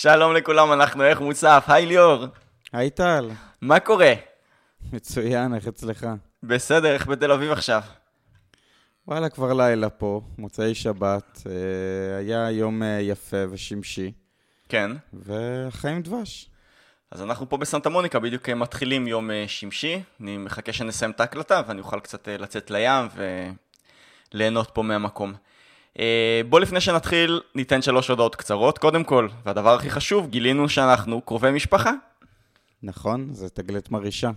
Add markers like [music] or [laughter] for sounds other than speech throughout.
שלום לכולם, אנחנו איך מוסף. היי ליאור. היי טל. מה קורה? מצוין, איך אצלך? בסדר, איך בתל אביב עכשיו? וואלה, כבר לילה פה, מוצאי שבת. אה, היה יום אה, יפה ושמשי. כן. וחיים דבש. אז אנחנו פה בסנטה מוניקה, בדיוק מתחילים יום אה, שמשי. אני מחכה שנסיים את ההקלטה ואני אוכל קצת לצאת לים וליהנות פה מהמקום. בוא לפני שנתחיל, ניתן שלוש הודעות קצרות. קודם כל, והדבר הכי חשוב, גילינו שאנחנו קרובי משפחה. נכון, זה תגלית מרעישה.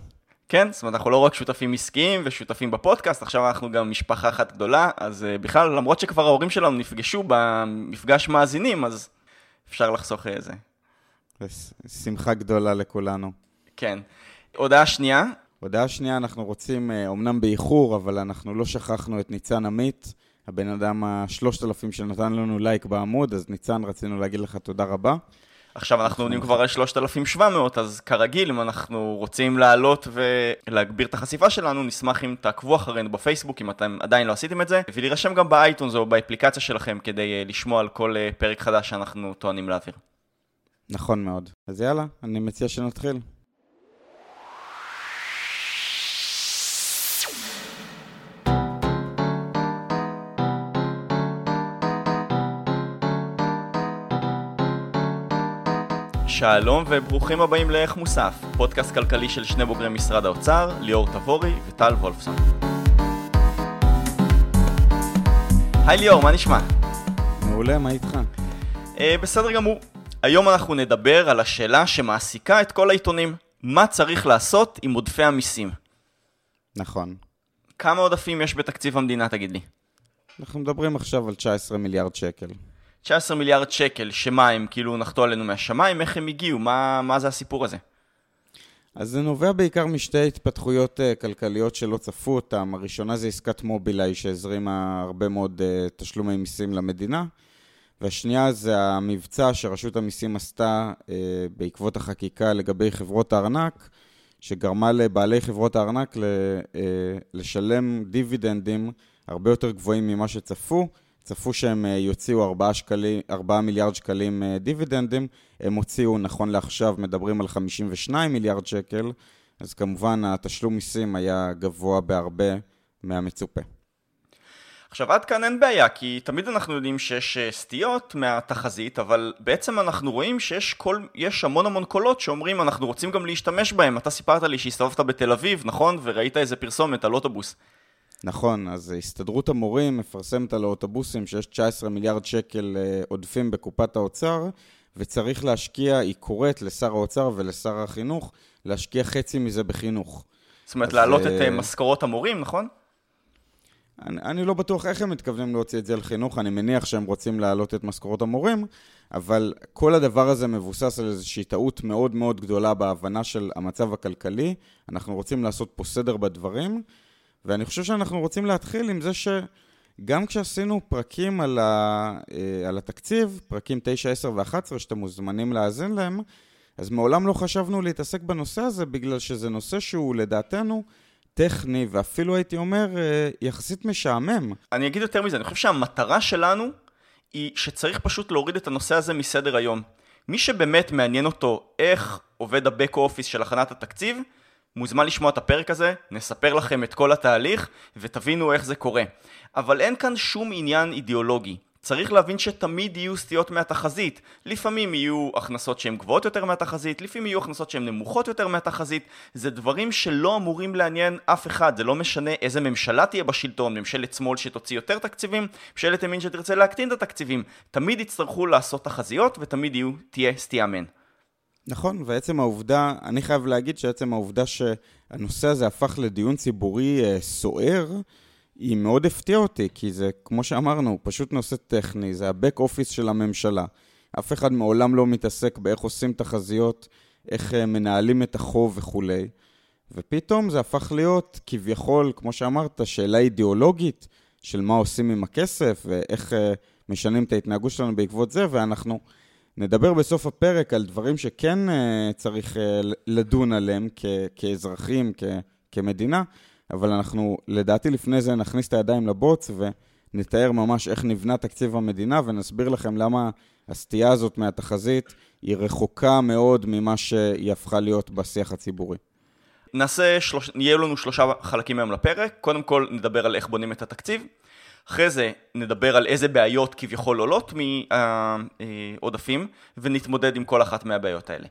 כן, זאת אומרת, אנחנו לא רק שותפים עסקיים ושותפים בפודקאסט, עכשיו אנחנו גם משפחה אחת גדולה, אז uh, בכלל, למרות שכבר ההורים שלנו נפגשו במפגש מאזינים, אז אפשר לחסוך איזה. שמחה גדולה לכולנו. כן. הודעה שנייה. הודעה שנייה, אנחנו רוצים, אומנם אה, באיחור, אבל אנחנו לא שכחנו את ניצן עמית, הבן אדם השלושת אלפים שנתן לנו לייק בעמוד, אז ניצן, רצינו להגיד לך תודה רבה. עכשיו אנחנו עומדים כבר על 3,700, אז כרגיל, אם אנחנו רוצים לעלות ולהגביר את החשיפה שלנו, נשמח אם תעקבו אחרינו בפייסבוק, אם אתם עדיין לא עשיתם את זה, ולהירשם גם באייטונס או באפליקציה שלכם כדי אה, לשמוע על כל אה, פרק חדש שאנחנו טוענים להעביר. נכון מאוד. אז יאללה, אני מציע שנתחיל. שלום וברוכים הבאים לאיך מוסף, פודקאסט כלכלי של שני בוגרי משרד האוצר, ליאור תבורי וטל וולפסון. היי ליאור, מה נשמע? מעולה, מה איתך? אה, בסדר גמור. היום אנחנו נדבר על השאלה שמעסיקה את כל העיתונים, מה צריך לעשות עם עודפי המיסים? נכון. כמה עודפים יש בתקציב המדינה, תגיד לי? אנחנו מדברים עכשיו על 19 מיליארד שקל. 19 מיליארד שקל, שמה הם כאילו נחתו עלינו מהשמיים, איך הם הגיעו, מה, מה זה הסיפור הזה? אז זה נובע בעיקר משתי התפתחויות uh, כלכליות שלא צפו אותם. הראשונה זה עסקת מובילאיי שהזרימה הרבה מאוד uh, תשלומי מיסים למדינה, והשנייה זה המבצע שרשות המיסים עשתה uh, בעקבות החקיקה לגבי חברות הארנק, שגרמה לבעלי חברות הארנק ל, uh, לשלם דיבידנדים הרבה יותר גבוהים ממה שצפו, צפו שהם אה, יוציאו 4, שקלי, 4 מיליארד שקלים אה, דיבידנדים, הם הוציאו, נכון לעכשיו, מדברים על 52 מיליארד שקל, אז כמובן התשלום מיסים היה גבוה בהרבה מהמצופה. עכשיו עד כאן אין בעיה, כי תמיד אנחנו יודעים שיש אה, סטיות מהתחזית, אבל בעצם אנחנו רואים שיש כל, המון המון קולות שאומרים אנחנו רוצים גם להשתמש בהם. אתה סיפרת לי שהסתובבת בתל אביב, נכון? וראית איזה פרסומת על אוטובוס. נכון, אז הסתדרות המורים מפרסמת על האוטובוסים שיש 19 מיליארד שקל אה, עודפים בקופת האוצר, וצריך להשקיע, היא קוראת לשר האוצר ולשר החינוך, להשקיע חצי מזה בחינוך. זאת אומרת, להעלות את uh, משכורות המורים, נכון? אני, אני לא בטוח איך הם מתכוונים להוציא את זה לחינוך, אני מניח שהם רוצים להעלות את משכורות המורים, אבל כל הדבר הזה מבוסס על איזושהי טעות מאוד מאוד גדולה בהבנה של המצב הכלכלי. אנחנו רוצים לעשות פה סדר בדברים, ואני חושב שאנחנו רוצים להתחיל עם זה שגם כשעשינו פרקים על, ה, אה, על התקציב, פרקים 9, 10 ו-11, שאתם מוזמנים להאזין להם, אז מעולם לא חשבנו להתעסק בנושא הזה, בגלל שזה נושא שהוא לדעתנו טכני, ואפילו הייתי אומר, אה, יחסית משעמם. אני אגיד יותר מזה, אני חושב שהמטרה שלנו היא שצריך פשוט להוריד את הנושא הזה מסדר היום. מי שבאמת מעניין אותו איך עובד ה-back office של הכנת התקציב, מוזמן לשמוע את הפרק הזה, נספר לכם את כל התהליך ותבינו איך זה קורה. אבל אין כאן שום עניין אידיאולוגי. צריך להבין שתמיד יהיו סטיות מהתחזית. לפעמים יהיו הכנסות שהן גבוהות יותר מהתחזית, לפעמים יהיו הכנסות שהן נמוכות יותר מהתחזית. זה דברים שלא אמורים לעניין אף אחד, זה לא משנה איזה ממשלה תהיה בשלטון, ממשלת שמאל שתוציא יותר תקציבים, ממשלת ימין שתרצה להקטין את התקציבים. תמיד יצטרכו לעשות תחזיות ותמיד יהיו, תהיה סטייה מהן. נכון, ועצם העובדה, אני חייב להגיד שעצם העובדה שהנושא הזה הפך לדיון ציבורי אה, סוער, היא מאוד הפתיעה אותי, כי זה, כמו שאמרנו, פשוט נושא טכני, זה ה-back office של הממשלה. אף אחד מעולם לא מתעסק באיך עושים תחזיות, איך אה, מנהלים את החוב וכולי. ופתאום זה הפך להיות כביכול, כמו שאמרת, שאלה אידיאולוגית של מה עושים עם הכסף ואיך אה, משנים את ההתנהגות שלנו בעקבות זה, ואנחנו נדבר בסוף הפרק על דברים שכן uh, צריך uh, לדון עליהם כ- כאזרחים, כ- כמדינה, אבל אנחנו לדעתי לפני זה נכניס את הידיים לבוץ נתאר ממש איך נבנה תקציב המדינה ונסביר לכם למה הסטייה הזאת מהתחזית היא רחוקה מאוד ממה שהיא הפכה להיות בשיח הציבורי. נעשה, שלוש... יהיו לנו שלושה חלקים היום לפרק. קודם כל נדבר על איך בונים את התקציב. אחרי זה נדבר על איזה בעיות כביכול עולות מהעודפים, ונתמודד עם כל אחת מהבעיות האלה.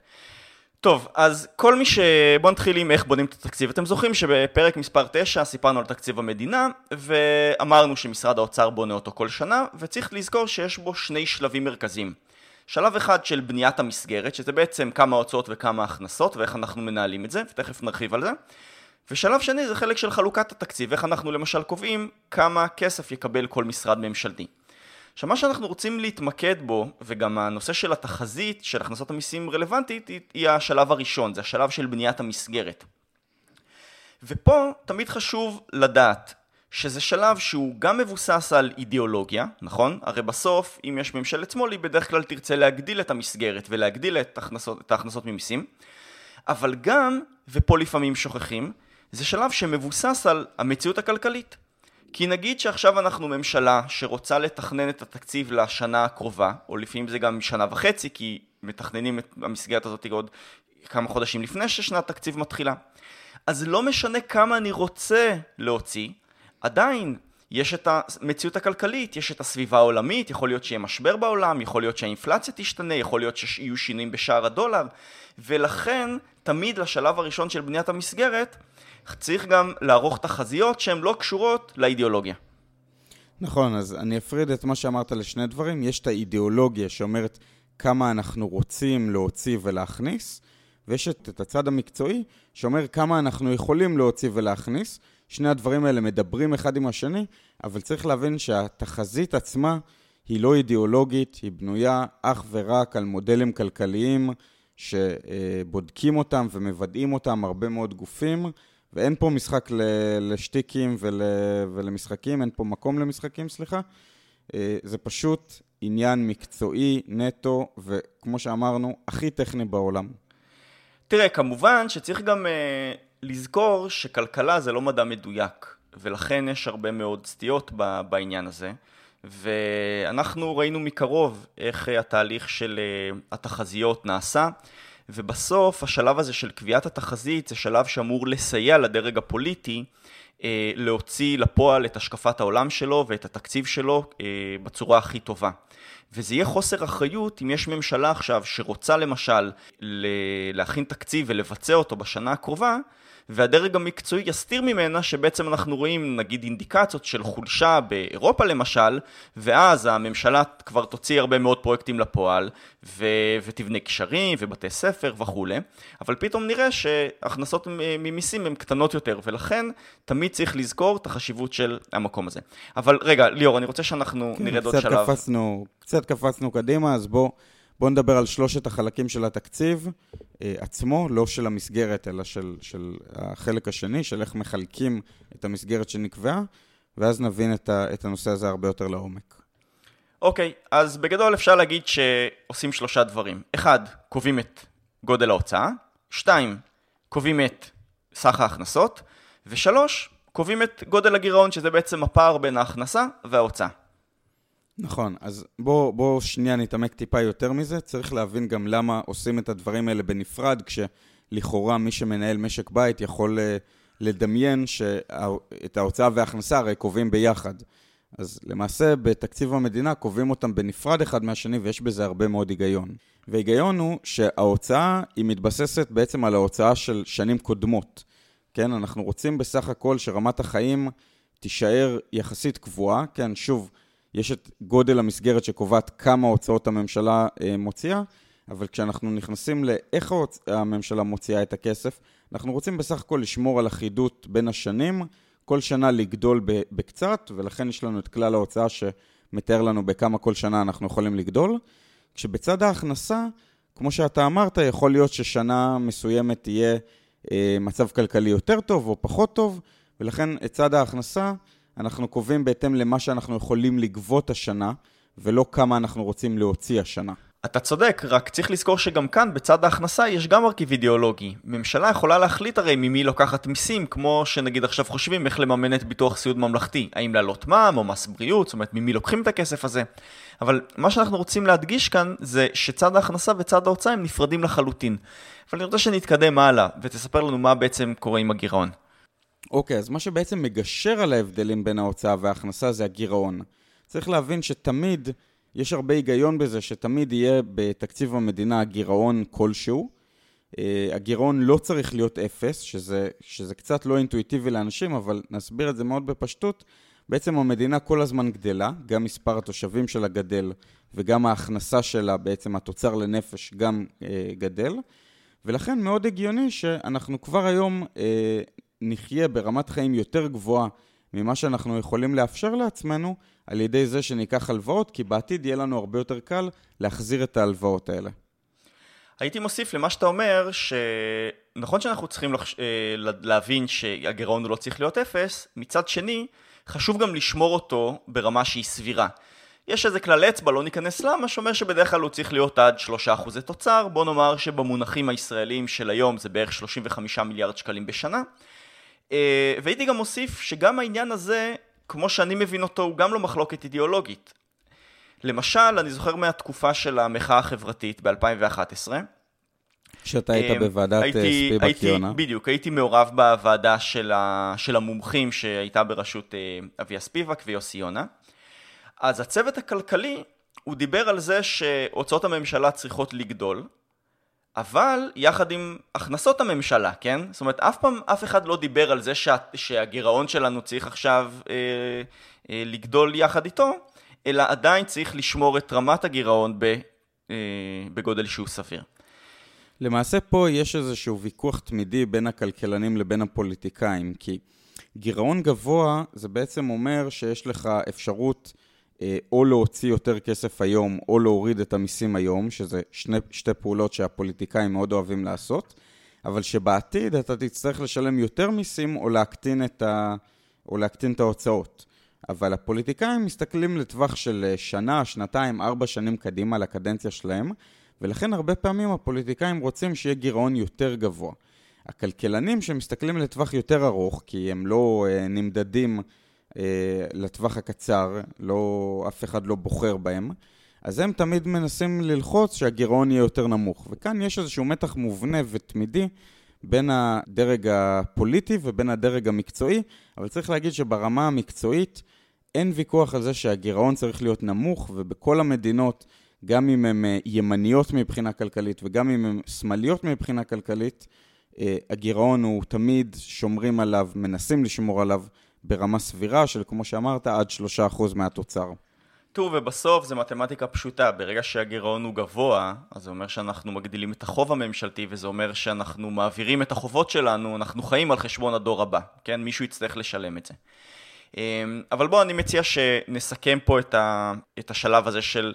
טוב, אז כל מי ש... בואו נתחיל עם איך בונים את התקציב. אתם זוכרים שבפרק מספר 9 סיפרנו על תקציב המדינה, ואמרנו שמשרד האוצר בונה אותו כל שנה, וצריך לזכור שיש בו שני שלבים מרכזיים. שלב אחד של בניית המסגרת, שזה בעצם כמה הוצאות וכמה הכנסות, ואיך אנחנו מנהלים את זה, ותכף נרחיב על זה. ושלב שני זה חלק של חלוקת התקציב, איך אנחנו למשל קובעים כמה כסף יקבל כל משרד ממשלתי. עכשיו מה שאנחנו רוצים להתמקד בו, וגם הנושא של התחזית של הכנסות המיסים רלוונטית, היא, השלב הראשון, זה השלב של בניית המסגרת. ופה תמיד חשוב לדעת שזה שלב שהוא גם מבוסס על אידיאולוגיה, נכון? הרי בסוף, אם יש ממשלת שמאל, היא בדרך כלל תרצה להגדיל את המסגרת ולהגדיל את, הכנסות, את ההכנסות ממיסים, אבל גם, ופה לפעמים שוכחים, זה שלב שמבוסס על המציאות הכלכלית. כי נגיד שעכשיו אנחנו ממשלה שרוצה לתכנן את התקציב לשנה הקרובה, או לפעמים זה גם שנה וחצי, כי מתכננים את המסגרת הזאת עוד כמה חודשים לפני ששנת תקציב מתחילה. אז לא משנה כמה אני רוצה להוציא, עדיין יש את המציאות הכלכלית, יש את הסביבה העולמית, יכול להיות שיהיה משבר בעולם, יכול להיות שהאינפלציה תשתנה, יכול להיות שיהיו שינויים בשער הדולר, ולכן תמיד לשלב הראשון של בניית המסגרת צריך גם לערוך תחזיות שהן לא קשורות לאידיאולוגיה. נכון, אז אני אפריד את מה שאמרת לשני דברים. יש את האידיאולוגיה שאומרת כמה אנחנו רוצים להוציא ולהכניס, ויש את הצד המקצועי שאומר כמה אנחנו יכולים להוציא ולהכניס. שני הדברים האלה מדברים אחד עם השני, אבל צריך להבין שהתחזית עצמה היא לא אידיאולוגית, היא בנויה אך ורק על מודלים כלכליים שבודקים אותם ומוודאים אותם הרבה מאוד גופים, ואין פה משחק לשטיקים ול, ולמשחקים, אין פה מקום למשחקים, סליחה. אה, זה פשוט עניין מקצועי, נטו, וכמו שאמרנו, הכי טכני בעולם. תראה, כמובן שצריך גם uh, לזכור שכלכלה זה לא מדע מדויק, ולכן יש הרבה מאוד סטיות בעניין הזה. ואנחנו ראינו מקרוב איך התהליך של uh, התחזיות נעשה. ובסוף השלב הזה של קביעת התחזית זה שלב שאמור לסייע לדרג הפוליטי אה, להוציא לפועל את השקפת העולם שלו ואת התקציב שלו אה, בצורה הכי טובה. וזה יהיה חוסר אחריות אם יש ממשלה עכשיו שרוצה למשל להכין תקציב ולבצע אותו בשנה הקרובה, והדרג המקצועי יסתיר ממנה שבעצם אנחנו רואים נגיד אינדיקציות של חולשה באירופה למשל, ואז הממשלה כבר תוציא הרבה מאוד פרויקטים לפועל, ו- ותבנה קשרים ובתי ספר וכולי, אבל פתאום נראה שהכנסות ממיסים הן קטנות יותר, ולכן תמיד צריך לזכור את החשיבות של המקום הזה. אבל רגע, ליאור, אני רוצה שאנחנו כן, נרד עוד שלב. קפצנו, קצת קפצנו קדימה, אז בוא... בואו נדבר על שלושת החלקים של התקציב אה, עצמו, לא של המסגרת, אלא של, של החלק השני, של איך מחלקים את המסגרת שנקבעה, ואז נבין את, ה, את הנושא הזה הרבה יותר לעומק. אוקיי, okay, אז בגדול אפשר להגיד שעושים שלושה דברים. אחד, קובעים את גודל ההוצאה, שתיים, קובעים את סך ההכנסות, ושלוש, קובעים את גודל הגירעון, שזה בעצם הפער בין ההכנסה וההוצאה. נכון, אז בואו בוא שנייה נתעמק טיפה יותר מזה. צריך להבין גם למה עושים את הדברים האלה בנפרד, כשלכאורה מי שמנהל משק בית יכול אה, לדמיין שאת ההוצאה וההכנסה הרי קובעים ביחד. אז למעשה בתקציב המדינה קובעים אותם בנפרד אחד מהשני ויש בזה הרבה מאוד היגיון. וההיגיון הוא שההוצאה היא מתבססת בעצם על ההוצאה של שנים קודמות. כן, אנחנו רוצים בסך הכל שרמת החיים תישאר יחסית קבועה. כן, שוב, יש את גודל המסגרת שקובעת כמה הוצאות הממשלה אה, מוציאה, אבל כשאנחנו נכנסים לאיך הממשלה מוציאה את הכסף, אנחנו רוצים בסך הכל לשמור על אחידות בין השנים, כל שנה לגדול בקצת, ולכן יש לנו את כלל ההוצאה שמתאר לנו בכמה כל שנה אנחנו יכולים לגדול. כשבצד ההכנסה, כמו שאתה אמרת, יכול להיות ששנה מסוימת תהיה אה, מצב כלכלי יותר טוב או פחות טוב, ולכן את צד ההכנסה אנחנו קובעים בהתאם למה שאנחנו יכולים לגבות השנה, ולא כמה אנחנו רוצים להוציא השנה. אתה צודק, רק צריך לזכור שגם כאן, בצד ההכנסה, יש גם מרכיב אידיאולוגי. ממשלה יכולה להחליט הרי ממי לוקחת מיסים, כמו שנגיד עכשיו חושבים איך לממן את ביטוח סיעוד ממלכתי. האם להעלות מע"מ או מס בריאות, זאת אומרת, ממי לוקחים את הכסף הזה. אבל מה שאנחנו רוצים להדגיש כאן, זה שצד ההכנסה וצד ההוצאה הם נפרדים לחלוטין. אבל אני רוצה שנתקדם הלאה, ותספר לנו מה בעצם קורה עם הגירעון. אוקיי, okay, אז מה שבעצם מגשר על ההבדלים בין ההוצאה וההכנסה זה הגירעון. צריך להבין שתמיד... יש הרבה היגיון בזה שתמיד יהיה בתקציב המדינה גירעון כלשהו. Uh, הגירעון לא צריך להיות אפס, שזה, שזה קצת לא אינטואיטיבי לאנשים, אבל נסביר את זה מאוד בפשטות. בעצם המדינה כל הזמן גדלה, גם מספר התושבים שלה גדל וגם ההכנסה שלה, בעצם התוצר לנפש, גם uh, גדל. ולכן מאוד הגיוני שאנחנו כבר היום uh, נחיה ברמת חיים יותר גבוהה ממה שאנחנו יכולים לאפשר לעצמנו על ידי זה שניקח הלוואות, כי בעתיד יהיה לנו הרבה יותר קל להחזיר את ההלוואות האלה. הייתי מוסיף למה שאתה אומר, שנכון שאנחנו צריכים לחש... אה, להבין שהגירעון לא צריך להיות אפס, מצד שני, חשוב גם לשמור אותו ברמה שהיא סבירה. יש איזה כלל אצבע, לא ניכנס למה, שאומר שבדרך כלל הוא צריך להיות עד 3% תוצר, בוא נאמר שבמונחים הישראליים של היום זה בערך 35 מיליארד שקלים בשנה. אה, והייתי גם מוסיף שגם העניין הזה, כמו שאני מבין אותו, הוא גם לא מחלוקת אידיאולוגית. למשל, אני זוכר מהתקופה של המחאה החברתית ב-2011. שאתה היית אה, בוועדת אה, ספיבק יונה. בדיוק, הייתי מעורב בוועדה של, ה, של המומחים שהייתה בראשות אביה ספיבק ויוסי יונה. אז הצוות הכלכלי, הוא דיבר על זה שהוצאות הממשלה צריכות לגדול, אבל יחד עם הכנסות הממשלה, כן? זאת אומרת, אף פעם אף אחד לא דיבר על זה שה, שהגירעון שלנו צריך עכשיו אה, אה, לגדול יחד איתו, אלא עדיין צריך לשמור את רמת הגירעון ב, אה, בגודל שהוא סביר. למעשה פה יש איזשהו ויכוח תמידי בין הכלכלנים לבין הפוליטיקאים, כי גירעון גבוה זה בעצם אומר שיש לך אפשרות אה, או להוציא יותר כסף היום, או להוריד את המיסים היום, שזה שני, שתי פעולות שהפוליטיקאים מאוד אוהבים לעשות, אבל שבעתיד אתה תצטרך לשלם יותר מיסים או להקטין את, ה, או להקטין את ההוצאות. אבל הפוליטיקאים מסתכלים לטווח של אה, שנה, שנתיים, ארבע שנים קדימה לקדנציה שלהם, ולכן הרבה פעמים הפוליטיקאים רוצים שיהיה גירעון יותר גבוה. הכלכלנים שמסתכלים לטווח יותר ארוך, כי הם לא אה, נמדדים אה, לטווח הקצר, לא, אף אחד לא בוחר בהם, אז הם תמיד מנסים ללחוץ שהגירעון יהיה יותר נמוך. וכאן יש איזשהו מתח מובנה ותמידי בין הדרג הפוליטי ובין הדרג המקצועי, אבל צריך להגיד שברמה המקצועית אין ויכוח על זה שהגירעון צריך להיות נמוך, ובכל המדינות, גם אם הן אה, ימניות מבחינה כלכלית וגם אם הן שמאליות מבחינה כלכלית, אה, הגירעון הוא תמיד שומרים עליו, מנסים לשמור עליו ברמה סבירה של, כמו שאמרת, עד 3% מהתוצר. תראו, ובסוף זה מתמטיקה פשוטה, ברגע שהגירעון הוא גבוה, אז זה אומר שאנחנו מגדילים את החוב הממשלתי, וזה אומר שאנחנו מעבירים את החובות שלנו, אנחנו חיים על חשבון הדור הבא, כן? מישהו יצטרך לשלם את זה. אמ, אבל בואו, אני מציע שנסכם פה את, ה, את השלב הזה של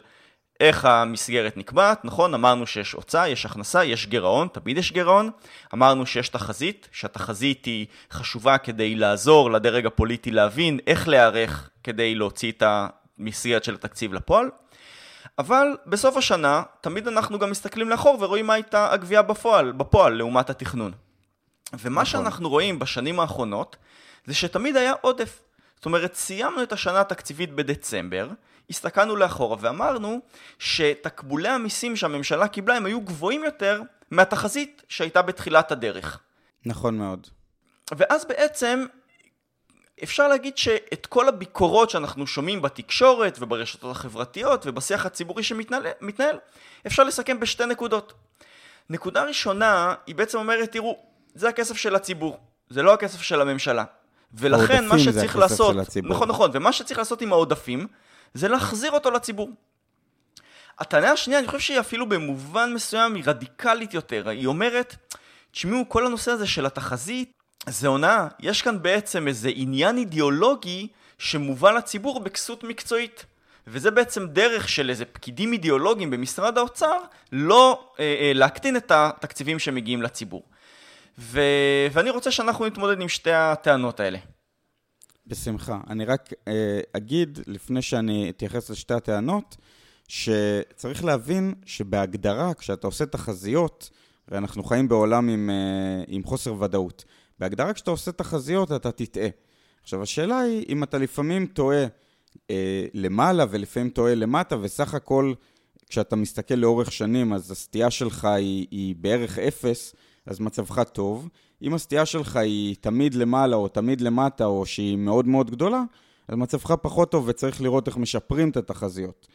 איך המסגרת נקבעת, נכון? אמרנו שיש הוצאה, יש הכנסה, יש גירעון, תמיד יש גירעון. אמרנו שיש תחזית, שהתחזית היא חשובה כדי לעזור לדרג הפוליטי להבין איך להיערך כדי להוציא את המסגרת של התקציב לפועל. אבל בסוף השנה, תמיד אנחנו גם מסתכלים לאחור ורואים מה הייתה הגבייה בפועל, בפועל לעומת התכנון. ומה נכון. שאנחנו רואים בשנים האחרונות, זה שתמיד היה עודף. זאת אומרת, סיימנו את השנה התקציבית בדצמבר, הסתכלנו לאחורה ואמרנו שתקבולי המיסים שהממשלה קיבלה הם היו גבוהים יותר מהתחזית שהייתה בתחילת הדרך. נכון מאוד. ואז בעצם אפשר להגיד שאת כל הביקורות שאנחנו שומעים בתקשורת וברשתות החברתיות ובשיח הציבורי שמתנהל, אפשר לסכם בשתי נקודות. נקודה ראשונה, היא בעצם אומרת, תראו, זה הכסף של הציבור, זה לא הכסף של הממשלה. ולכן מה שצריך לעשות, נכון נכון, ומה שצריך לעשות עם העודפים, זה להחזיר אותו לציבור. הטענה השנייה, אני חושב שהיא אפילו במובן מסוים היא רדיקלית יותר. היא אומרת, תשמעו, כל הנושא הזה של התחזית, זה הונאה. יש כאן בעצם איזה עניין אידיאולוגי שמובא לציבור בכסות מקצועית. וזה בעצם דרך של איזה פקידים אידיאולוגיים במשרד האוצר לא אה, אה, להקטין את התקציבים שמגיעים לציבור. ו... ואני רוצה שאנחנו נתמודד עם שתי הטענות האלה. בשמחה. אני רק אה, אגיד, לפני שאני אתייחס לשתי הטענות, שצריך להבין שבהגדרה, כשאתה עושה תחזיות, הרי אנחנו חיים בעולם עם, אה, עם חוסר ודאות. בהגדרה, כשאתה עושה תחזיות, אתה תטעה. עכשיו, השאלה היא, אם אתה לפעמים טועה אה, למעלה ולפעמים טועה למטה, וסך הכל, כשאתה מסתכל לאורך שנים, אז הסטייה שלך היא, היא בערך אפס, אז מצבך טוב. אם הסטייה שלך היא תמיד למעלה או תמיד למטה, או שהיא מאוד מאוד גדולה, אז מצבך פחות טוב וצריך לראות איך משפרים את התחזיות.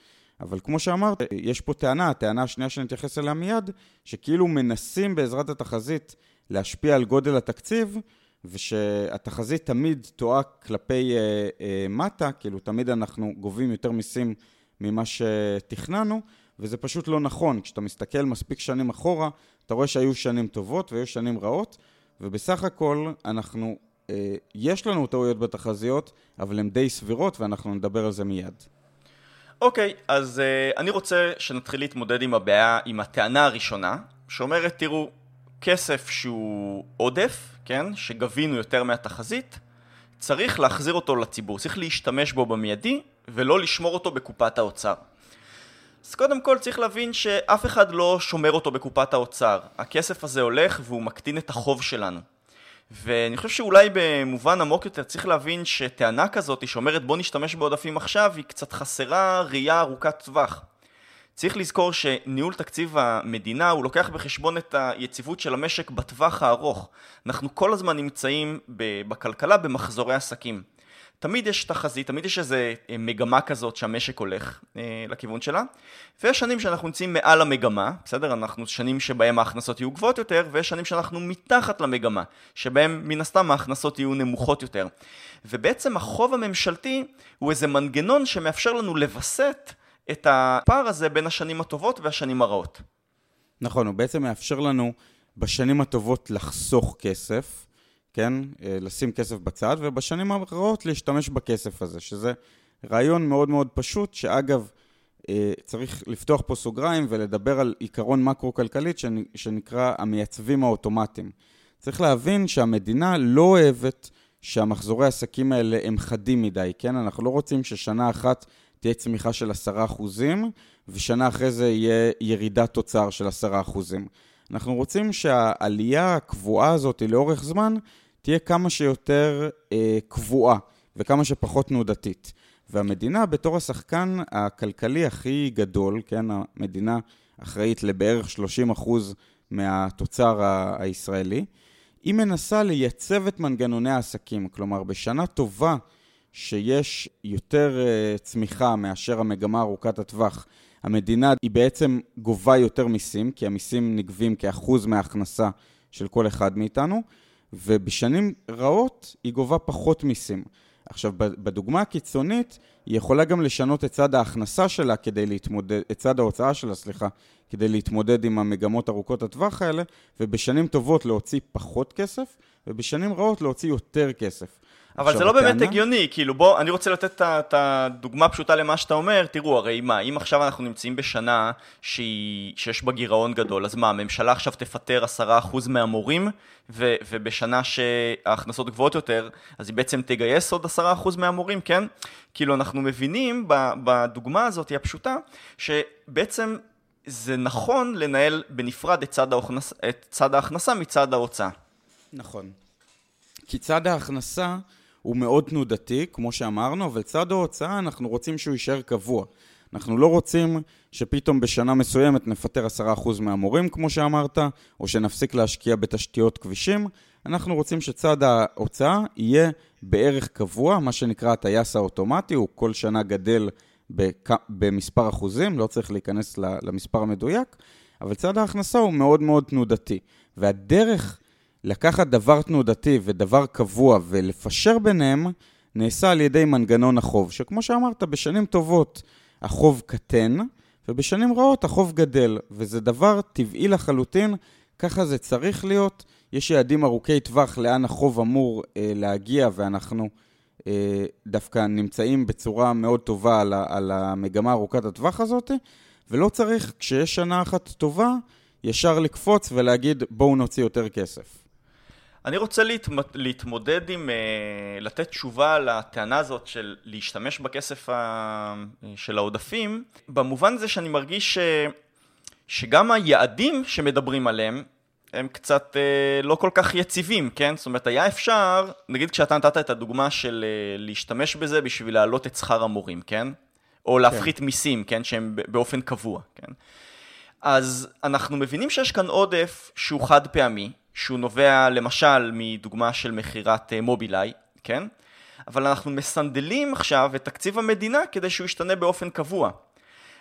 אבל כמו שאמרת, יש פה טענה, הטענה השנייה שאני אתייחס אליה מיד, שכאילו מנסים בעזרת התחזית להשפיע על גודל התקציב, ושהתחזית תמיד טועה כלפי אה, אה, מטה, כאילו תמיד אנחנו גובים יותר מיסים ממה שתכננו, וזה פשוט לא נכון. כשאתה מסתכל מספיק שנים אחורה, אתה רואה שהיו שנים טובות והיו שנים רעות, ובסך הכל אנחנו, אה, יש לנו טעויות בתחזיות, אבל הן די סבירות, ואנחנו נדבר על זה מיד. אוקיי, okay, אז uh, אני רוצה שנתחיל להתמודד עם הבעיה, עם הטענה הראשונה, שאומרת, תראו, כסף שהוא עודף, כן, שגבינו יותר מהתחזית, צריך להחזיר אותו לציבור, צריך להשתמש בו במיידי ולא לשמור אותו בקופת האוצר. אז קודם כל צריך להבין שאף אחד לא שומר אותו בקופת האוצר. הכסף הזה הולך והוא מקטין את החוב שלנו. ואני חושב שאולי במובן עמוק יותר צריך להבין שטענה כזאת שאומרת בוא נשתמש בעודפים עכשיו היא קצת חסרה ראייה ארוכת טווח. צריך לזכור שניהול תקציב המדינה הוא לוקח בחשבון את היציבות של המשק בטווח הארוך. אנחנו כל הזמן נמצאים בכלכלה במחזורי עסקים. תמיד יש תחזית, תמיד יש איזו אה, מגמה כזאת שהמשק הולך אה, לכיוון שלה, ויש שנים שאנחנו נמצאים מעל המגמה, בסדר? אנחנו שנים שבהם ההכנסות יהיו גבוהות יותר, ויש שנים שאנחנו מתחת למגמה, שבהם מן הסתם ההכנסות יהיו נמוכות יותר. ובעצם החוב הממשלתי הוא איזה מנגנון שמאפשר לנו לווסת את הפער הזה בין השנים הטובות והשנים הרעות. נכון, הוא בעצם מאפשר לנו בשנים הטובות לחסוך כסף, כן? אה, לשים כסף בצד, ובשנים הרעות להשתמש בכסף הזה, שזה רעיון מאוד מאוד פשוט, שאגב, אה, צריך לפתוח פה סוגריים ולדבר על עיקרון מקרו-כלכלית שנקרא המייצבים האוטומטיים. צריך להבין שהמדינה לא אוהבת שהמחזורי העסקים האלה הם חדים מדי, כן? אנחנו לא רוצים ששנה אחת תהיה צמיחה של עשרה אחוזים, ושנה אחרי זה יהיה ירידת תוצר של עשרה אחוזים. אנחנו רוצים שהעלייה הקבועה הזאת לאורך זמן תהיה כמה שיותר אה, קבועה וכמה שפחות תנודתית. והמדינה בתור השחקן הכלכלי הכי גדול, כן, המדינה אחראית לבערך 30% מהתוצר הישראלי, היא מנסה לייצב את מנגנוני העסקים. כלומר, בשנה טובה שיש יותר uh, צמיחה מאשר המגמה ארוכת הטווח, המדינה היא בעצם גובה יותר מיסים, כי המיסים נגבים כאחוז מההכנסה של כל אחד מאיתנו, ובשנים רעות היא גובה פחות מיסים. עכשיו, בדוגמה הקיצונית, היא יכולה גם לשנות את צד ההכנסה שלה כדי להתמודד, את צד ההוצאה שלה, סליחה, כדי להתמודד עם המגמות ארוכות הטווח האלה, ובשנים טובות להוציא פחות כסף, ובשנים רעות להוציא יותר כסף. אבל זה לא הטענה... באמת הגיוני, כאילו בוא, אני רוצה לתת את הדוגמה פשוטה למה שאתה אומר, תראו, הרי מה, אם עכשיו אנחנו נמצאים בשנה שהיא, שיש בה גירעון גדול, אז מה, הממשלה עכשיו תפטר 10% מהמורים, ו, ובשנה שההכנסות גבוהות יותר, אז היא בעצם תגייס עוד 10% מהמורים, כן? כאילו אנחנו מבינים בדוגמה הזאת הפשוטה, שבעצם זה נכון לנהל בנפרד את צד, ההכנס, את צד ההכנסה מצד ההוצאה. נכון. כי צד ההכנסה... הוא מאוד תנודתי, כמו שאמרנו, אבל צד ההוצאה אנחנו רוצים שהוא יישאר קבוע. אנחנו לא רוצים שפתאום בשנה מסוימת נפטר 10% מהמורים, כמו שאמרת, או שנפסיק להשקיע בתשתיות כבישים. אנחנו רוצים שצד ההוצאה יהיה בערך קבוע, מה שנקרא הטייס האוטומטי, הוא כל שנה גדל במספר אחוזים, לא צריך להיכנס למספר המדויק, אבל צד ההכנסה הוא מאוד מאוד תנודתי. והדרך לקחת דבר תנודתי ודבר קבוע ולפשר ביניהם, נעשה על ידי מנגנון החוב, שכמו שאמרת, בשנים טובות החוב קטן, ובשנים רעות החוב גדל, וזה דבר טבעי לחלוטין, ככה זה צריך להיות. יש יעדים ארוכי טווח לאן החוב אמור אה, להגיע, ואנחנו אה, דווקא נמצאים בצורה מאוד טובה על, על המגמה ארוכת הטווח הזאת, ולא צריך, כשיש שנה אחת טובה, ישר לקפוץ ולהגיד בואו נוציא יותר כסף. אני רוצה להתמודד עם, לתת תשובה לטענה הזאת של להשתמש בכסף של העודפים, במובן הזה שאני מרגיש ש... שגם היעדים שמדברים עליהם הם קצת אה, לא כל כך יציבים, כן? זאת אומרת, היה אפשר, נגיד כשאתה נתת את הדוגמה של אה, להשתמש בזה בשביל להעלות את שכר המורים, כן? או כן. להפחית כן. מיסים, כן? שהם באופן קבוע, כן? אז אנחנו מבינים שיש כאן עודף שהוא חד פעמי, שהוא נובע למשל מדוגמה של מכירת אה, מובילאיי, כן? אבל אנחנו מסנדלים עכשיו את תקציב המדינה כדי שהוא ישתנה באופן קבוע.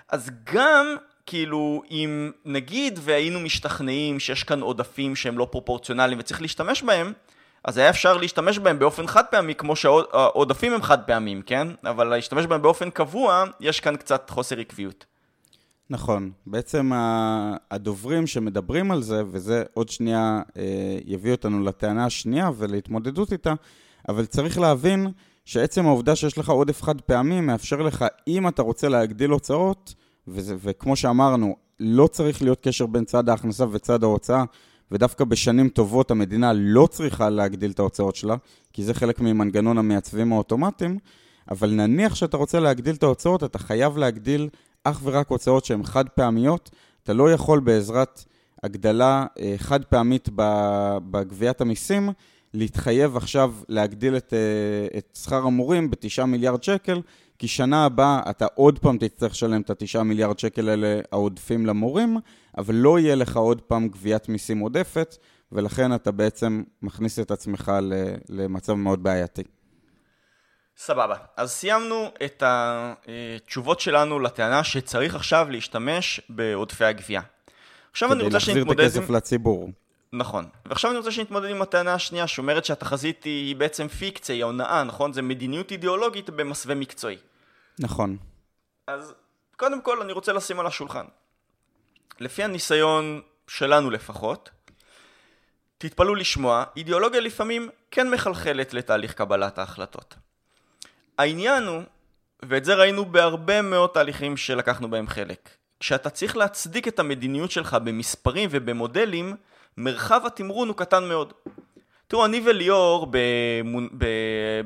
אז גם כאילו, אם נגיד והיינו משתכנעים שיש כאן עודפים שהם לא פרופורציונליים וצריך להשתמש בהם, אז היה אפשר להשתמש בהם באופן חד פעמי, כמו שהעודפים הם חד פעמים, כן? אבל להשתמש בהם באופן קבוע, יש כאן קצת חוסר עקביות. נכון. בעצם הדוברים שמדברים על זה, וזה עוד שנייה אה, יביא אותנו לטענה השנייה ולהתמודדות איתה, אבל צריך להבין שעצם העובדה שיש לך עודף חד פעמי מאפשר לך, אם אתה רוצה להגדיל הוצאות, וזה, וכמו שאמרנו, לא צריך להיות קשר בין צד ההכנסה וצד ההוצאה, ודווקא בשנים טובות המדינה לא צריכה להגדיל את ההוצאות שלה, כי זה חלק ממנגנון המייצבים האוטומטיים, אבל נניח שאתה רוצה להגדיל את ההוצאות, אתה חייב להגדיל אך ורק הוצאות שהן חד פעמיות, אתה לא יכול בעזרת הגדלה אה, חד פעמית בגביית המיסים, להתחייב עכשיו להגדיל את, אה, את שכר המורים ב-9 מיליארד שקל, כי שנה הבאה אתה עוד פעם תצטרך לשלם את ה-9 מיליארד שקל האלה העודפים למורים, אבל לא יהיה לך עוד פעם גביית מיסים עודפת, ולכן אתה בעצם מכניס את עצמך למצב מאוד בעייתי. סבבה. אז סיימנו את התשובות שלנו לטענה שצריך עכשיו להשתמש בעודפי הגבייה. עכשיו אני רוצה שנתמודד. כדי להחזיר את הכסף לציבור. נכון. ועכשיו אני רוצה שנתמודד עם הטענה השנייה שאומרת שהתחזית היא בעצם פיקציה, היא הונאה, נכון? זה מדיניות אידיאולוגית במסווה מקצועי. נכון. אז קודם כל אני רוצה לשים על השולחן. לפי הניסיון שלנו לפחות, תתפלאו לשמוע, אידיאולוגיה לפעמים כן מחלחלת לתהליך קבלת ההחלטות. העניין הוא, ואת זה ראינו בהרבה מאוד תהליכים שלקחנו בהם חלק, כשאתה צריך להצדיק את המדיניות שלך במספרים ובמודלים, מרחב התמרון הוא קטן מאוד. תראו, אני וליאור, במונ... ב...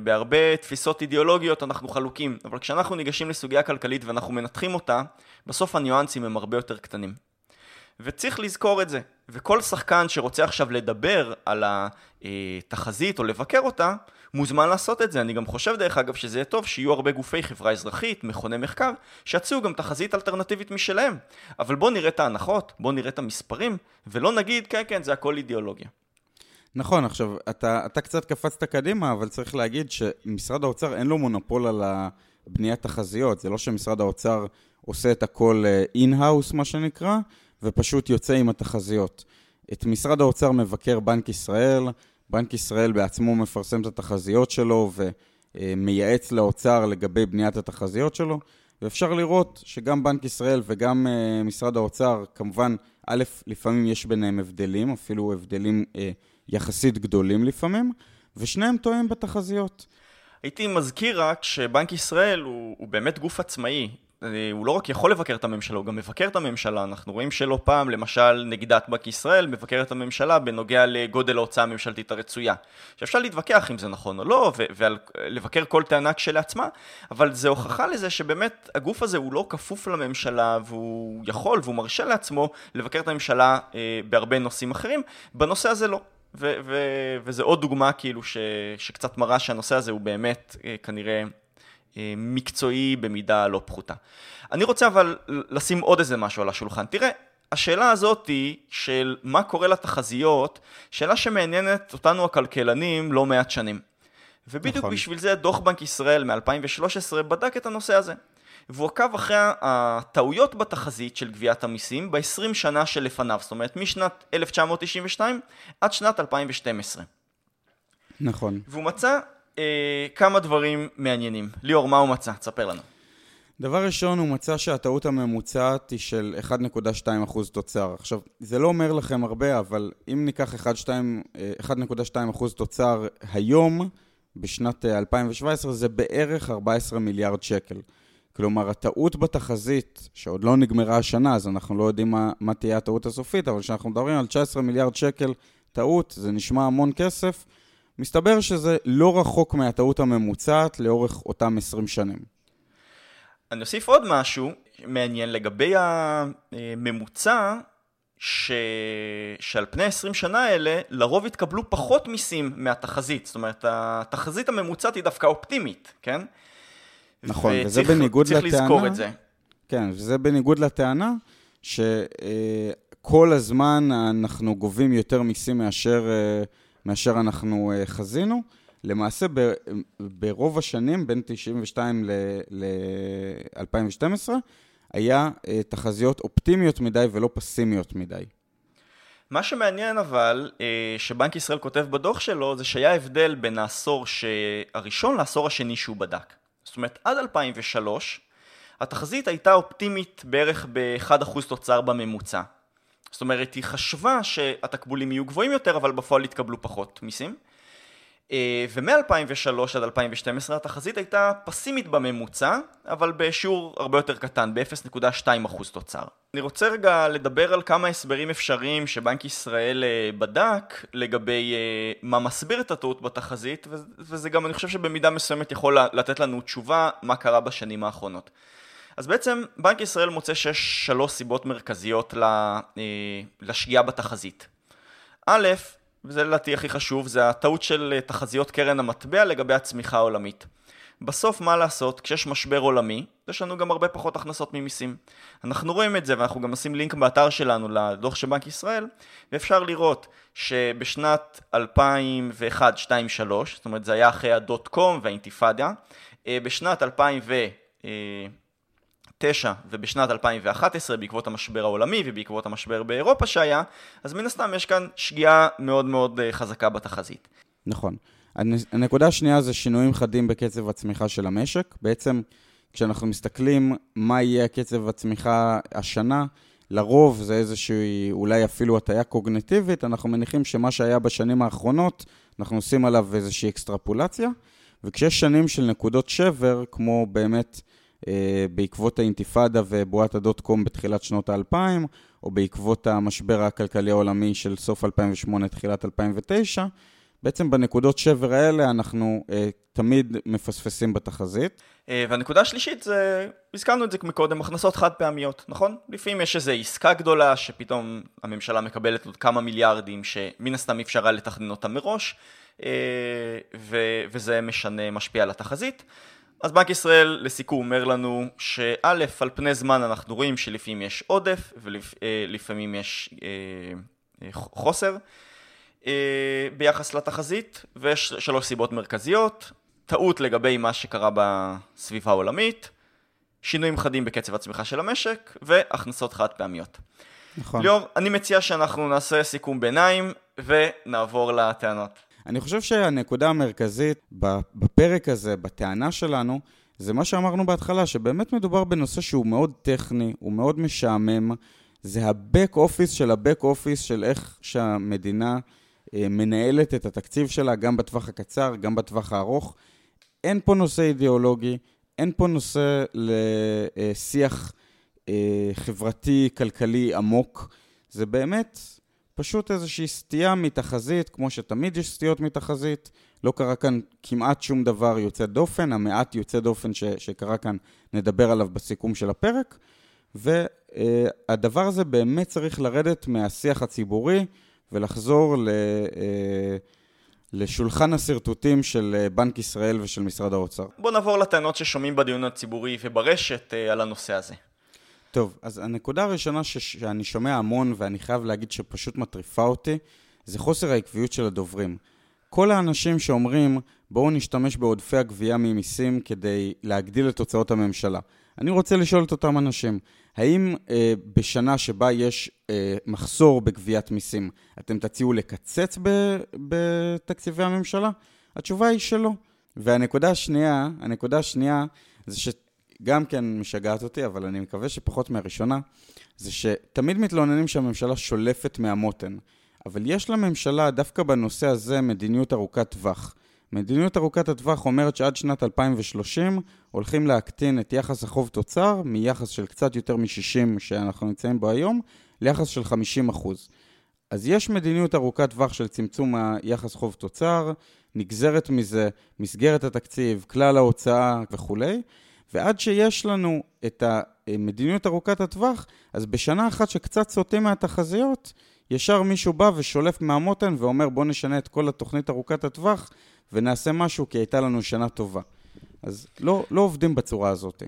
בהרבה תפיסות אידיאולוגיות אנחנו חלוקים, אבל כשאנחנו ניגשים לסוגיה כלכלית ואנחנו מנתחים אותה, בסוף הניואנסים הם הרבה יותר קטנים. וצריך לזכור את זה. וכל שחקן שרוצה עכשיו לדבר על התחזית או לבקר אותה, מוזמן לעשות את זה. אני גם חושב דרך אגב שזה יהיה טוב שיהיו הרבה גופי חברה אזרחית, מכוני מחקר, שיציעו גם תחזית אלטרנטיבית משלהם. אבל בואו נראה את ההנחות, בואו נראה את המספרים, ולא נגיד כן כן זה הכל אידיאולוגיה. נכון, עכשיו, אתה, אתה קצת קפצת קדימה, אבל צריך להגיד שמשרד האוצר אין לו מונופול על בניית תחזיות. זה לא שמשרד האוצר עושה את הכל in-house, מה שנקרא, ופשוט יוצא עם התחזיות. את משרד האוצר מבקר בנק ישראל, בנק ישראל בעצמו מפרסם את התחזיות שלו ומייעץ לאוצר לגבי בניית התחזיות שלו, ואפשר לראות שגם בנק ישראל וגם אה, משרד האוצר, כמובן, א', לפעמים יש ביניהם הבדלים, אפילו הבדלים אה, יחסית גדולים לפעמים, ושניהם טועים בתחזיות. הייתי מזכיר רק שבנק ישראל הוא, הוא באמת גוף עצמאי. הוא לא רק יכול לבקר את הממשלה, הוא גם מבקר את הממשלה. אנחנו רואים שלא פעם, למשל, נגידת בנק ישראל מבקרת את הממשלה בנוגע לגודל ההוצאה הממשלתית הרצויה. שאפשר להתווכח אם זה נכון או לא, ולבקר כל טענה כשלעצמה, אבל זה הוכחה לזה שבאמת הגוף הזה הוא לא כפוף לממשלה, והוא יכול והוא מרשה לעצמו לבקר את הממשלה אה, בהרבה נושאים אחרים. בנושא הזה לא. וזה עוד דוגמה כאילו ש- שקצת מראה שהנושא הזה הוא באמת אה, כנראה אה, מקצועי במידה לא פחותה. אני רוצה אבל לשים עוד איזה משהו על השולחן. תראה, השאלה הזאת היא של מה קורה לתחזיות, שאלה שמעניינת אותנו הכלכלנים לא מעט שנים. ובדיוק נכון. בשביל זה דוח בנק ישראל מ-2013 בדק את הנושא הזה. והוא עקב אחרי הטעויות בתחזית של גביית המיסים ב-20 שנה שלפניו, זאת אומרת משנת 1992 עד שנת 2012. נכון. והוא מצא אה, כמה דברים מעניינים. ליאור, מה הוא מצא? תספר לנו. דבר ראשון, הוא מצא שהטעות הממוצעת היא של 1.2% תוצר. עכשיו, זה לא אומר לכם הרבה, אבל אם ניקח 1.2% תוצר היום, בשנת 2017, אה, זה בערך 14 מיליארד שקל. כלומר, הטעות בתחזית, שעוד לא נגמרה השנה, אז אנחנו לא יודעים מה, מה תהיה הטעות הסופית, אבל כשאנחנו מדברים על 19 מיליארד שקל טעות, זה נשמע המון כסף. מסתבר שזה לא רחוק מהטעות הממוצעת לאורך אותם 20 שנים. אני אוסיף עוד משהו מעניין לגבי הממוצע, ש... שעל פני 20 שנה האלה, לרוב התקבלו פחות מיסים מהתחזית. זאת אומרת, התחזית הממוצעת היא דווקא אופטימית, כן? נכון, וזה בניגוד לטענה... צריך לזכור את זה. כן, וזה בניגוד לטענה שכל הזמן אנחנו גובים יותר מיסים מאשר, מאשר אנחנו חזינו. למעשה ברוב השנים, בין 92 ל-2012, היה תחזיות אופטימיות מדי ולא פסימיות מדי. מה שמעניין אבל, שבנק ישראל כותב בדוח שלו, זה שהיה הבדל בין העשור הראשון לעשור השני שהוא בדק. זאת אומרת, עד 2003, התחזית הייתה אופטימית בערך ב-1% תוצר בממוצע. זאת אומרת, היא חשבה שהתקבולים יהיו גבוהים יותר, אבל בפועל יתקבלו פחות מיסים. אה, ומ-2003 עד 2012 התחזית הייתה פסימית בממוצע, אבל בשיעור הרבה יותר קטן, ב-0.2% תוצר. אני רוצה רגע לדבר על כמה הסברים אפשריים שבנק ישראל אה, בדק לגבי אה, מה מסביר את הטעות בתחזית, וזה גם, אני חושב שבמידה מסוימת יכול לתת לנו תשובה מה קרה בשנים האחרונות. אז בעצם בנק ישראל מוצא שיש שלוש סיבות מרכזיות לשגיאה בתחזית. א', וזה לדעתי הכי חשוב, זה הטעות של אה, תחזיות קרן המטבע לגבי הצמיחה העולמית. בסוף מה לעשות, כשיש משבר עולמי, יש לנו גם הרבה פחות הכנסות ממיסים. אנחנו רואים את זה ואנחנו גם נשים לינק באתר שלנו לדוח של בנק ישראל, ואפשר לראות שבשנת 2001-2003, זאת אומרת זה היה אחרי הדוט קום והאינתיפאדה, אה, בשנת 2000 ו... 2009 ובשנת 2011 בעקבות המשבר העולמי ובעקבות המשבר באירופה שהיה, אז מן הסתם יש כאן שגיאה מאוד מאוד אה, חזקה בתחזית. נכון. הנקודה השנייה זה שינויים חדים בקצב הצמיחה של המשק. בעצם כשאנחנו מסתכלים מה יהיה קצב הצמיחה השנה, לרוב זה איזושהי אולי אפילו הטיה קוגנטיבית, אנחנו מניחים שמה שהיה בשנים האחרונות, אנחנו עושים עליו איזושהי אקסטרפולציה, וכשיש שנים של נקודות שבר, כמו באמת בעקבות האינתיפאדה ובועת הדוט קום בתחילת שנות האלפיים, או בעקבות המשבר הכלכלי העולמי של סוף 2008, תחילת 2009, בעצם בנקודות שבר האלה אנחנו uh, תמיד מפספסים בתחזית. Uh, והנקודה השלישית זה, הזכרנו את זה מקודם, הכנסות חד פעמיות, נכון? לפעמים יש איזו עסקה גדולה שפתאום הממשלה מקבלת עוד כמה מיליארדים שמן הסתם אפשר היה לתכנן אותם מראש, uh, ו- וזה משנה, משפיע על התחזית. אז בנק ישראל לסיכום אומר לנו שא' על פני זמן אנחנו רואים שלפעמים יש עודף ולפעמים יש אה, אה, חוסר אה, ביחס לתחזית ויש שלוש סיבות מרכזיות טעות לגבי מה שקרה בסביבה העולמית שינויים חדים בקצב הצמיחה של המשק והכנסות חד פעמיות. נכון. ליאור, אני מציע שאנחנו נעשה סיכום ביניים ונעבור לטענות. אני חושב שהנקודה המרכזית בפרק הזה, בטענה שלנו, זה מה שאמרנו בהתחלה, שבאמת מדובר בנושא שהוא מאוד טכני, הוא מאוד משעמם. זה ה-back office של ה-back office של איך שהמדינה אה, מנהלת את התקציב שלה, גם בטווח הקצר, גם בטווח הארוך. אין פה נושא אידיאולוגי, אין פה נושא לשיח אה, חברתי, כלכלי עמוק. זה באמת פשוט איזושהי סטייה מתחזית, כמו שתמיד יש סטיות מתחזית. לא קרה כאן כמעט שום דבר יוצא דופן, המעט יוצא דופן ש, שקרה כאן, נדבר עליו בסיכום של הפרק. והדבר הזה באמת צריך לרדת מהשיח הציבורי ולחזור ל, אה, לשולחן השרטוטים של בנק ישראל ושל משרד האוצר. בואו נעבור לטענות ששומעים בדיון הציבורי וברשת אה, על הנושא הזה. טוב, אז הנקודה הראשונה ש- שאני שומע המון, ואני חייב להגיד שפשוט מטריפה אותי, זה חוסר העקביות של הדוברים. כל האנשים שאומרים, בואו נשתמש בעודפי הגבייה ממיסים כדי להגדיל את הוצאות הממשלה. אני רוצה לשאול את אותם אנשים, האם אה, בשנה שבה יש אה, מחסור בגביית מיסים, אתם תציעו לקצץ בתקציבי הממשלה? התשובה היא שלא. והנקודה השנייה, הנקודה השנייה, זה ש... גם כן משגעת אותי, אבל אני מקווה שפחות מהראשונה, זה שתמיד מתלוננים שהממשלה שולפת מהמותן. אבל יש לממשלה, דווקא בנושא הזה, מדיניות ארוכת טווח. מדיניות ארוכת הטווח אומרת שעד שנת 2030 הולכים להקטין את יחס החוב תוצר מיחס של קצת יותר מ-60 שאנחנו נמצאים בו היום, ליחס של 50 אחוז. אז יש מדיניות ארוכת טווח של צמצום היחס חוב תוצר, נגזרת מזה מסגרת התקציב, כלל ההוצאה וכולי, ועד שיש לנו את המדיניות ארוכת הטווח, אז בשנה אחת שקצת סוטים מהתחזיות, ישר מישהו בא ושולף מהמותן ואומר בוא נשנה את כל התוכנית ארוכת הטווח ונעשה משהו כי הייתה לנו שנה טובה. אז לא, לא עובדים בצורה הזאת.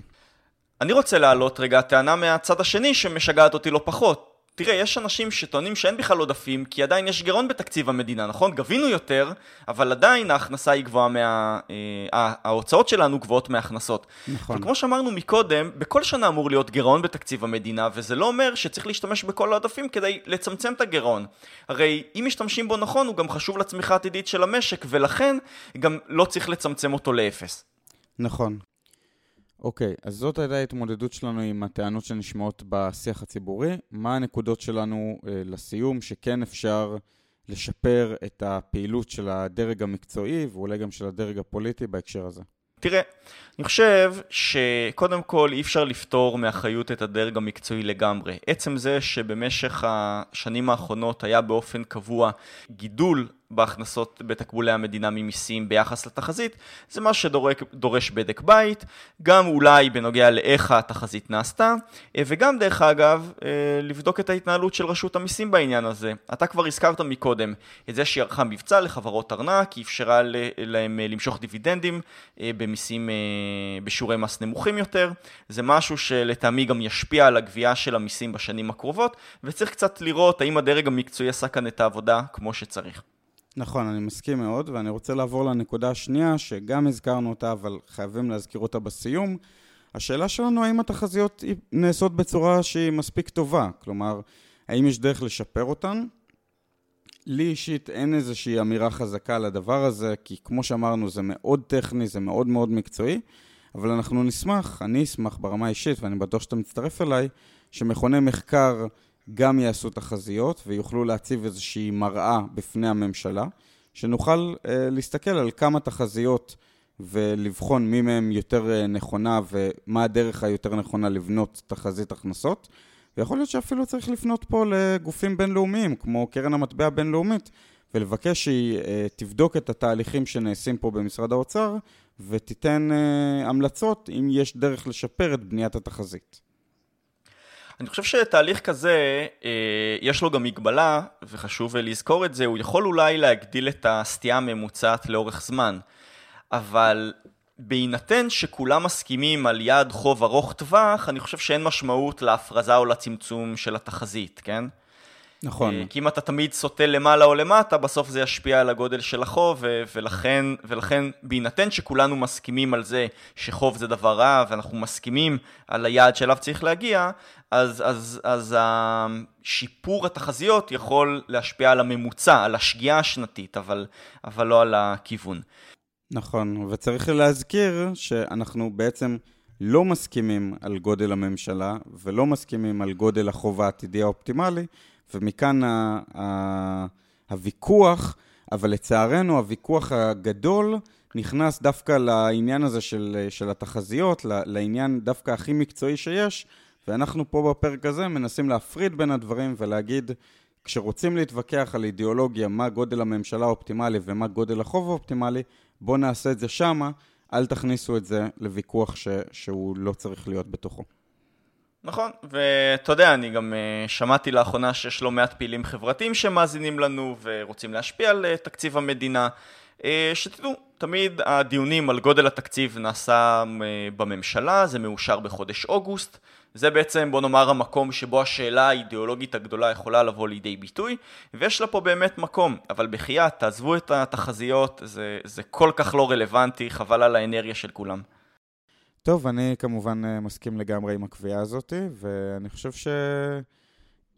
אני רוצה להעלות רגע טענה מהצד השני שמשגעת אותי לא פחות. תראה, יש אנשים שטוענים שאין בכלל עודפים, כי עדיין יש גירעון בתקציב המדינה, נכון? גבינו יותר, אבל עדיין ההכנסה היא גבוהה מה... אה, ההוצאות שלנו גבוהות מההכנסות. נכון. וכמו שאמרנו מקודם, בכל שנה אמור להיות גירעון בתקציב המדינה, וזה לא אומר שצריך להשתמש בכל העודפים כדי לצמצם את הגירעון. הרי אם משתמשים בו נכון, הוא גם חשוב לצמיחה העתידית של המשק, ולכן גם לא צריך לצמצם אותו לאפס. נכון. אוקיי, אז זאת הייתה ההתמודדות שלנו עם הטענות שנשמעות בשיח הציבורי. מה הנקודות שלנו אה, לסיום שכן אפשר לשפר את הפעילות של הדרג המקצועי ואולי גם של הדרג הפוליטי בהקשר הזה? תראה, אני חושב שקודם כל אי אפשר לפתור מאחריות את הדרג המקצועי לגמרי. עצם זה שבמשך השנים האחרונות היה באופן קבוע גידול בהכנסות בתקבולי המדינה ממיסים ביחס לתחזית, זה מה שדורש בדק בית, גם אולי בנוגע לאיך התחזית נעשתה, אה, וגם דרך אגב, אה, לבדוק את ההתנהלות של רשות המיסים בעניין הזה. אתה כבר הזכרת מקודם את זה שהיא ערכה מבצע לחברות ארנק, היא אפשרה להם אה, למשוך דיבידנדים במיסים, בשיעורי מס נמוכים יותר, זה משהו שלטעמי גם ישפיע על הגבייה של המיסים בשנים הקרובות, וצריך קצת לראות האם הדרג המקצועי עשה כאן את העבודה כמו שצריך. נכון, אני מסכים מאוד, ואני רוצה לעבור לנקודה השנייה, שגם הזכרנו אותה, אבל חייבים להזכיר אותה בסיום. השאלה שלנו, האם התחזיות נעשות בצורה שהיא מספיק טובה? כלומר, האם יש דרך לשפר אותן? לי אישית אין איזושהי אמירה חזקה על הדבר הזה, כי כמו שאמרנו, זה מאוד טכני, זה מאוד מאוד מקצועי, אבל אנחנו נשמח, אני אשמח ברמה האישית, ואני בטוח שאתה מצטרף אליי, שמכוני מחקר גם יעשו תחזיות ויוכלו להציב איזושהי מראה בפני הממשלה, שנוכל אה, להסתכל על כמה תחזיות ולבחון מי מהן יותר אה, נכונה ומה הדרך היותר נכונה לבנות תחזית הכנסות. ויכול להיות שאפילו צריך לפנות פה לגופים בינלאומיים, כמו קרן המטבע הבינלאומית, ולבקש שהיא אה, תבדוק את התהליכים שנעשים פה במשרד האוצר, ותיתן אה, המלצות אם יש דרך לשפר את בניית התחזית. אני חושב שתהליך כזה, אה, יש לו גם מגבלה, וחשוב לזכור את זה, הוא יכול אולי להגדיל את הסטייה הממוצעת לאורך זמן, אבל בהינתן שכולם מסכימים על יעד חוב ארוך טווח, אני חושב שאין משמעות להפרזה או לצמצום של התחזית, כן? נכון. אה, כי אם אתה תמיד סוטה למעלה או למטה, בסוף זה ישפיע על הגודל של החוב, ולכן, ולכן בהינתן שכולנו מסכימים על זה שחוב זה דבר רע, ואנחנו מסכימים על היעד שאליו צריך להגיע, אז, אז, אז שיפור התחזיות יכול להשפיע על הממוצע, על השגיאה השנתית, אבל, אבל לא על הכיוון. נכון, וצריך להזכיר שאנחנו בעצם לא מסכימים על גודל הממשלה ולא מסכימים על גודל החוב העתידי האופטימלי, ומכאן ה- ה- הוויכוח, אבל לצערנו הוויכוח הגדול נכנס דווקא לעניין הזה של, של התחזיות, לעניין דווקא הכי מקצועי שיש, ואנחנו פה בפרק הזה מנסים להפריד בין הדברים ולהגיד, כשרוצים להתווכח על אידיאולוגיה, מה גודל הממשלה האופטימלי ומה גודל החוב האופטימלי, בואו נעשה את זה שמה, אל תכניסו את זה לוויכוח ש, שהוא לא צריך להיות בתוכו. נכון, ואתה יודע, אני גם uh, שמעתי לאחרונה שיש לא מעט פעילים חברתיים שמאזינים לנו ורוצים להשפיע על uh, תקציב המדינה. Uh, שתדעו, תמיד הדיונים על גודל התקציב נעשה בממשלה, זה מאושר בחודש אוגוסט. זה בעצם, בוא נאמר, המקום שבו השאלה האידיאולוגית הגדולה יכולה לבוא לידי ביטוי, ויש לה פה באמת מקום, אבל בחייאת, תעזבו את התחזיות, זה, זה כל כך לא רלוונטי, חבל על האנרגיה של כולם. טוב, אני כמובן אה, מסכים לגמרי עם הקביעה הזאת, ואני חושב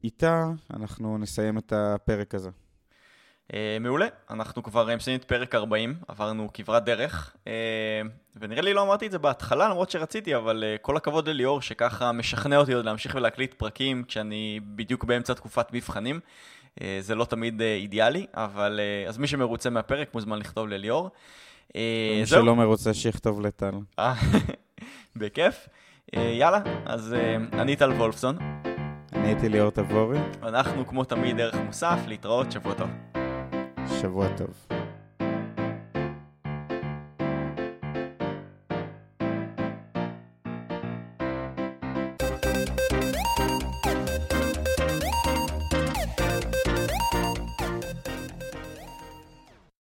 שאיתה אנחנו נסיים את הפרק הזה. Uh, מעולה, אנחנו כבר מסיימים את פרק 40, עברנו כברת דרך, ונראה לי לא אמרתי את זה בהתחלה, למרות שרציתי, אבל כל הכבוד לליאור שככה משכנע אותי עוד להמשיך ולהקליט פרקים כשאני בדיוק באמצע תקופת מבחנים. זה לא תמיד אידיאלי, אבל אז מי שמרוצה מהפרק מוזמן לכתוב לליאור. מי שלא מרוצה שיכתוב לטל. [laughs] בכיף. יאללה, אז אני טל וולפסון. אני הייתי ליאור תבורי, אנחנו כמו תמיד ערך מוסף, להתראות, שבוע טוב. שבוע טוב.